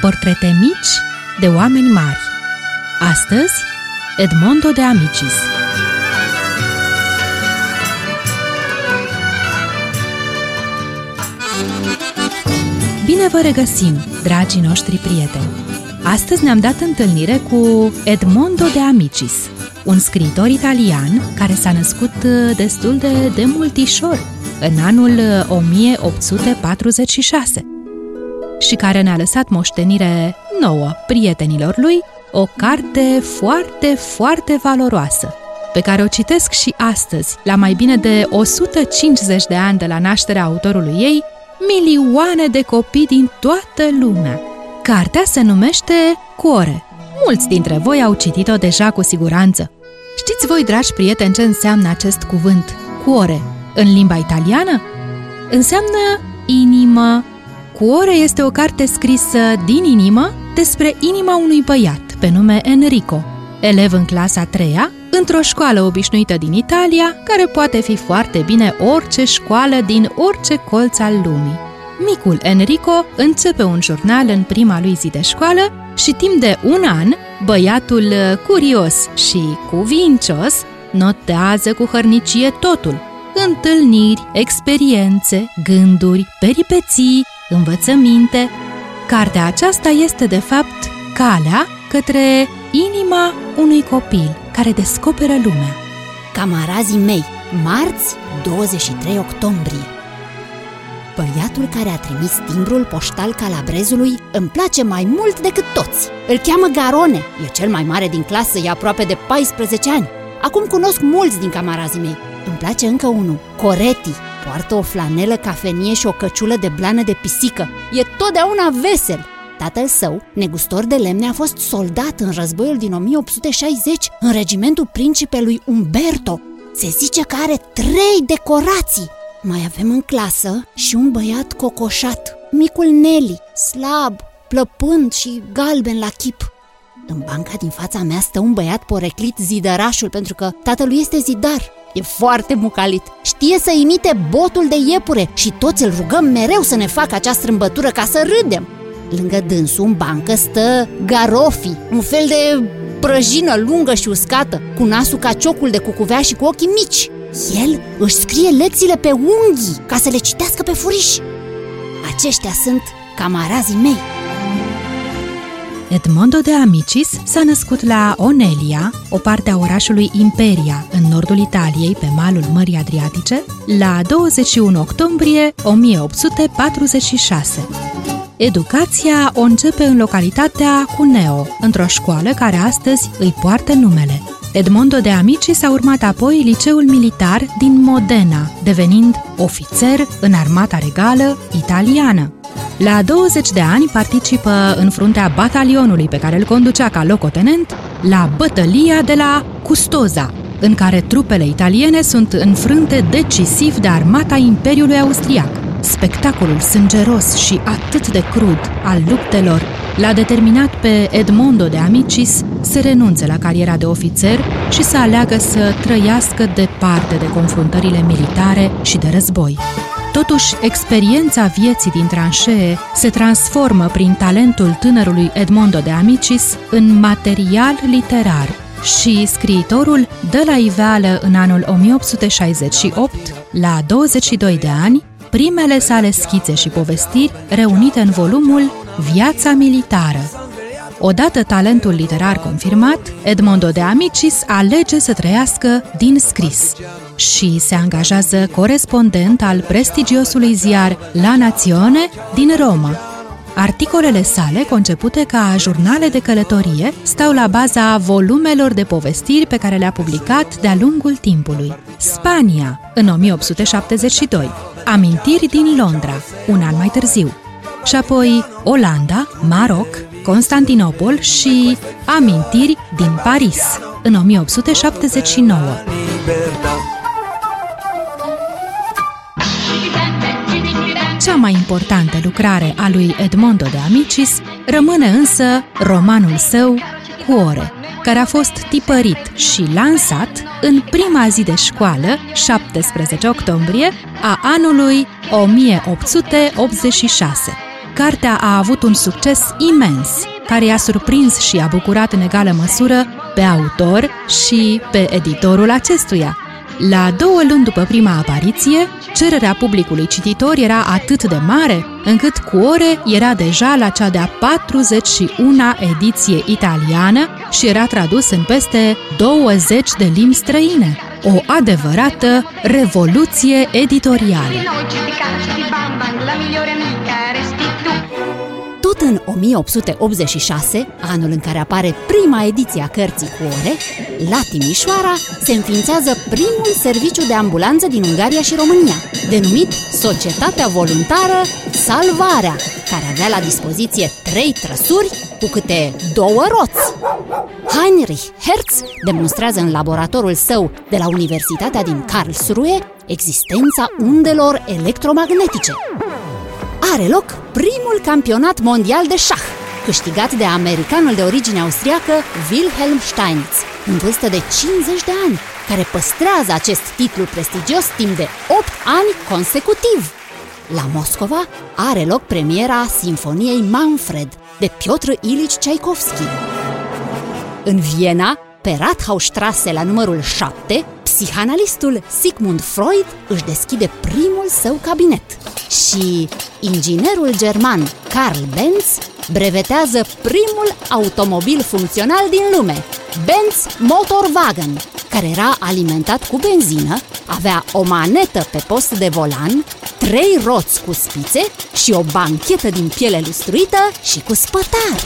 Portrete mici de oameni mari. Astăzi, Edmondo de Amicis. Bine vă regăsim, dragii noștri prieteni! Astăzi ne-am dat întâlnire cu Edmondo de Amicis, un scriitor italian care s-a născut uh, destul de demultișor, în anul 1846 uh, și care ne-a lăsat moștenire nouă, prietenilor lui, o carte foarte, foarte valoroasă, pe care o citesc și astăzi, la mai bine de 150 de ani de la nașterea autorului ei, milioane de copii din toată lumea. Cartea se numește Cuore. Mulți dintre voi au citit-o deja cu siguranță. Știți voi, dragi prieteni, ce înseamnă acest cuvânt, cuore, în limba italiană? Înseamnă inimă. Cuore este o carte scrisă din inimă despre inima unui băiat pe nume Enrico, elev în clasa 3 într-o școală obișnuită din Italia, care poate fi foarte bine orice școală din orice colț al lumii. Micul Enrico începe un jurnal în prima lui zi de școală și timp de un an, băiatul curios și cuvincios notează cu hărnicie totul. Întâlniri, experiențe, gânduri, peripeții, învățăminte. Cartea aceasta este, de fapt, calea către inima unui copil care descoperă lumea. Camarazii mei, marți 23 octombrie Băiatul care a trimis timbrul poștal calabrezului îmi place mai mult decât toți. Îl cheamă Garone, e cel mai mare din clasă, e aproape de 14 ani. Acum cunosc mulți din camarazii mei. Îmi place încă unul, Coretti. Poartă o flanelă cafenie și o căciulă de blană de pisică. E totdeauna vesel. Tatăl său, negustor de lemne, a fost soldat în războiul din 1860 în regimentul principelui Umberto. Se zice că are trei decorații. Mai avem în clasă și un băiat cocoșat, micul Nelly, slab, plăpând și galben la chip. În banca din fața mea stă un băiat poreclit zidărașul pentru că tatălui este zidar. E foarte mucalit. Știe să imite botul de iepure și toți îl rugăm mereu să ne facă această strâmbătură ca să râdem. Lângă dânsul în bancă stă Garofi, un fel de prăjină lungă și uscată, cu nasul ca ciocul de cucuvea și cu ochii mici. El își scrie lecțiile pe unghii ca să le citească pe furiș. Aceștia sunt camarazii mei. Edmondo de Amicis s-a născut la Onelia, o parte a orașului Imperia, în nordul Italiei, pe malul Mării Adriatice, la 21 octombrie 1846. Educația o începe în localitatea Cuneo, într-o școală care astăzi îi poartă numele. Edmondo de Amici s-a urmat apoi liceul militar din Modena, devenind ofițer în armata regală italiană. La 20 de ani participă în fruntea batalionului pe care îl conducea ca locotenent la bătălia de la Custoza, în care trupele italiene sunt înfrânte decisiv de armata Imperiului Austriac. Spectacolul sângeros și atât de crud al luptelor l-a determinat pe Edmondo de Amicis să renunțe la cariera de ofițer și să aleagă să trăiască departe de confruntările militare și de război. Totuși, experiența vieții din tranșee se transformă prin talentul tânărului Edmondo de Amicis în material literar și scriitorul dă la iveală în anul 1868, la 22 de ani, primele sale schițe și povestiri reunite în volumul Viața militară. Odată talentul literar confirmat, Edmondo de Amicis alege să trăiască din scris și se angajează corespondent al prestigiosului ziar La Nazione din Roma. Articolele sale, concepute ca jurnale de călătorie, stau la baza volumelor de povestiri pe care le-a publicat de-a lungul timpului. Spania, în 1872, Amintiri din Londra, un an mai târziu, și apoi Olanda, Maroc, Constantinopol și Amintiri din Paris, în 1879. Cea mai importantă lucrare a lui Edmondo de Amicis rămâne însă romanul său Cuore, care a fost tipărit și lansat în prima zi de școală, 17 octombrie, a anului 1886. Cartea a avut un succes imens, care i-a surprins și a bucurat în egală măsură pe autor și pe editorul acestuia. La două luni după prima apariție, cererea publicului cititor era atât de mare, încât cu ore era deja la cea de-a 41-a ediție italiană și era tradus în peste 20 de limbi străine. O adevărată revoluție editorială. Tot în 1886, anul în care apare prima ediție a cărții cu ore, la Timișoara se înființează primul serviciu de ambulanță din Ungaria și România, denumit Societatea Voluntară Salvarea, care avea la dispoziție trei trăsuri cu câte două roți. Heinrich Hertz demonstrează în laboratorul său de la Universitatea din Karlsruhe existența undelor electromagnetice are loc primul campionat mondial de șah, câștigat de americanul de origine austriacă Wilhelm Steinitz, în vârstă de 50 de ani, care păstrează acest titlu prestigios timp de 8 ani consecutiv. La Moscova are loc premiera Sinfoniei Manfred de Piotr Ilich Tchaikovsky. În Viena, pe Rathausstrasse la numărul 7, psihanalistul Sigmund Freud își deschide primul său cabinet și inginerul german Karl Benz brevetează primul automobil funcțional din lume, Benz Motorwagen, care era alimentat cu benzină, avea o manetă pe post de volan, trei roți cu spițe și o banchetă din piele lustruită și cu spătar.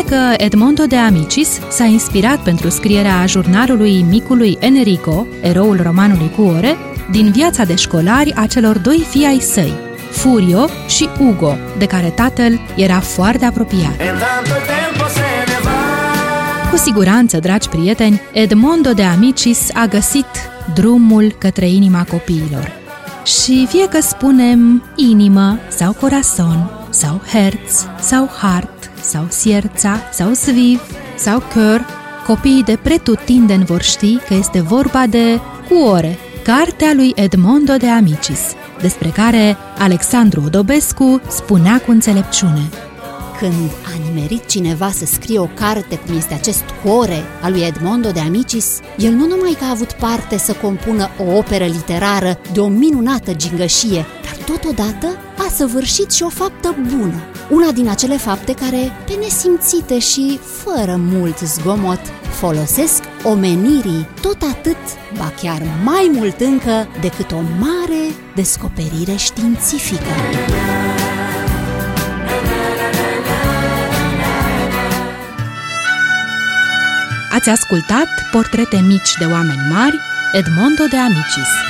Spune că Edmondo de Amicis s-a inspirat pentru scrierea jurnalului micului Enrico, eroul romanului cu ore, din viața de școlari a celor doi fii ai săi, Furio și Ugo, de care tatăl era foarte apropiat. Cu siguranță, dragi prieteni, Edmondo de Amicis a găsit drumul către inima copiilor. Și fie că spunem inimă sau corazon sau herț sau heart, sau Sierța, sau Sviv, sau Căr, copiii de pretutindeni vor ști că este vorba de Cuore, cartea lui Edmondo de Amicis, despre care Alexandru Odobescu spunea cu înțelepciune. Când a nimerit cineva să scrie o carte cum este acest Cuore al lui Edmondo de Amicis, el nu numai că a avut parte să compună o operă literară de o minunată gingășie, dar totodată a săvârșit și o faptă bună, una din acele fapte care, pe nesimțite și fără mult zgomot, folosesc omenirii tot atât, ba chiar mai mult încă, decât o mare descoperire științifică. Ați ascultat Portrete mici de oameni mari, Edmondo de Amicis.